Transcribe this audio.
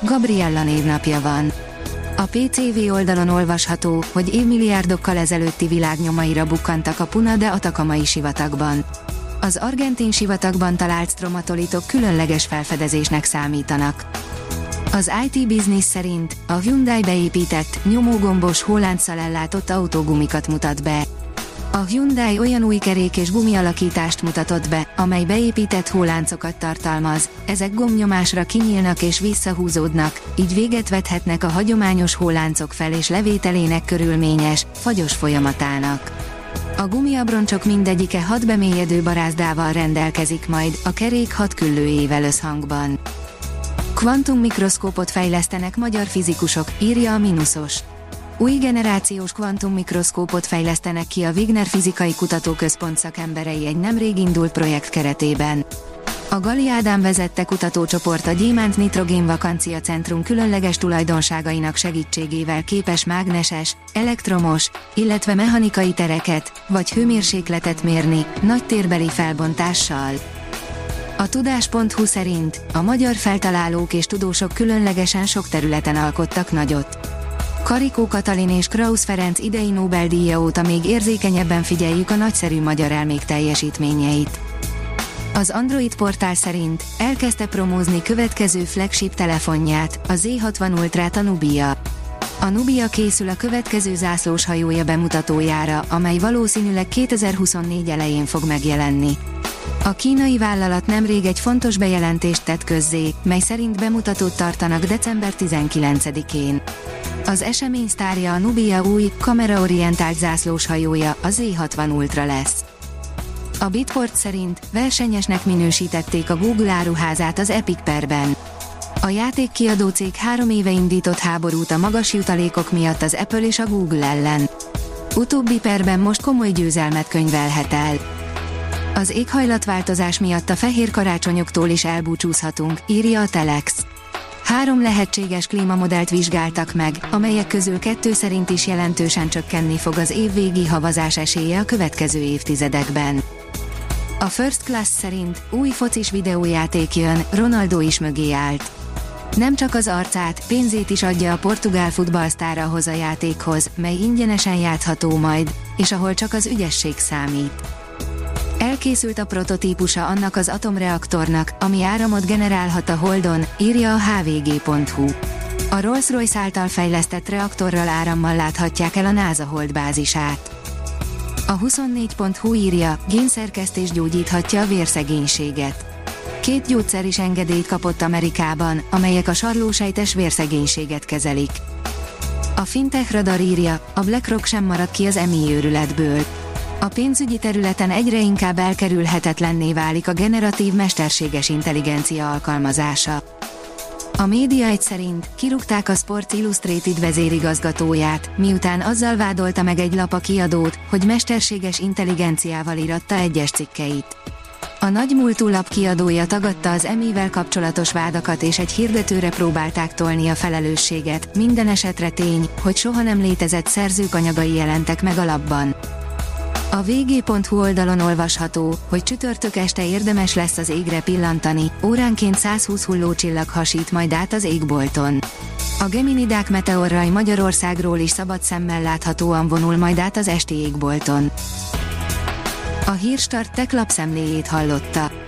Gabriella névnapja van. A PCV oldalon olvasható, hogy évmilliárdokkal ezelőtti világnyomaira bukkantak a Puna de Atakamai sivatagban. Az argentin sivatagban talált stromatolitok különleges felfedezésnek számítanak. Az IT Business szerint a Hyundai beépített, nyomógombos hólánccal ellátott autógumikat mutat be. A Hyundai olyan új kerék és gumialakítást mutatott be, amely beépített hóláncokat tartalmaz, ezek gomnyomásra kinyílnak és visszahúzódnak, így véget vethetnek a hagyományos hóláncok fel és levételének körülményes, fagyos folyamatának. A gumiabroncsok mindegyike hat bemélyedő barázdával rendelkezik majd, a kerék hat küllőjével összhangban. Quantum mikroszkópot fejlesztenek magyar fizikusok, írja a Minusos. Új generációs kvantummikroszkópot fejlesztenek ki a Wigner Fizikai Kutatóközpont szakemberei egy nemrég indult projekt keretében. A Gali Ádám vezette kutatócsoport a Gyémánt Nitrogén Vakancia Centrum különleges tulajdonságainak segítségével képes mágneses, elektromos, illetve mechanikai tereket, vagy hőmérsékletet mérni, nagy térbeli felbontással. A tudás.hu szerint a magyar feltalálók és tudósok különlegesen sok területen alkottak nagyot. Karikó Katalin és Krausz Ferenc idei Nobel-díja óta még érzékenyebben figyeljük a nagyszerű magyar elmék teljesítményeit. Az Android portál szerint elkezdte promózni következő flagship telefonját, a Z60 Ultra a Nubia. A Nubia készül a következő zászlós hajója bemutatójára, amely valószínűleg 2024 elején fog megjelenni. A kínai vállalat nemrég egy fontos bejelentést tett közzé, mely szerint bemutatót tartanak december 19-én. Az esemény sztárja a Nubia új, kameraorientált zászlós hajója, a Z60 Ultra lesz. A Bitport szerint versenyesnek minősítették a Google áruházát az Epic perben. A játékkiadó cég három éve indított háborút a magas jutalékok miatt az Apple és a Google ellen. Utóbbi perben most komoly győzelmet könyvelhet el. Az éghajlatváltozás miatt a fehér karácsonyoktól is elbúcsúzhatunk, írja a Telex. Három lehetséges klímamodellt vizsgáltak meg, amelyek közül kettő szerint is jelentősen csökkenni fog az évvégi havazás esélye a következő évtizedekben. A First Class szerint új focis videójáték jön, Ronaldo is mögé állt. Nem csak az arcát, pénzét is adja a portugál futballsztár ahhoz a játékhoz, mely ingyenesen játszható majd, és ahol csak az ügyesség számít. Elkészült a prototípusa annak az atomreaktornak, ami áramot generálhat a Holdon, írja a hvg.hu. A Rolls-Royce által fejlesztett reaktorral árammal láthatják el a NASA Hold bázisát. A 24.hu írja, génszerkesztés gyógyíthatja a vérszegénységet. Két gyógyszer is engedélyt kapott Amerikában, amelyek a sarlósejtes vérszegénységet kezelik. A Fintech Radar írja, a BlackRock sem maradt ki az emi őrületből. A pénzügyi területen egyre inkább elkerülhetetlenné válik a generatív mesterséges intelligencia alkalmazása. A média egy szerint kirúgták a Sports Illustrated vezérigazgatóját, miután azzal vádolta meg egy lap a kiadót, hogy mesterséges intelligenciával iratta egyes cikkeit. A nagy múltú lap kiadója tagadta az emivel kapcsolatos vádakat és egy hirdetőre próbálták tolni a felelősséget, minden esetre tény, hogy soha nem létezett szerzők anyagai jelentek meg a labban. A vg.hu oldalon olvasható, hogy csütörtök este érdemes lesz az égre pillantani, óránként 120 hullócsillag hasít majd át az égbolton. A Geminidák meteorraj Magyarországról is szabad szemmel láthatóan vonul majd át az esti égbolton. A Hírstart tech lapszemléjét hallotta.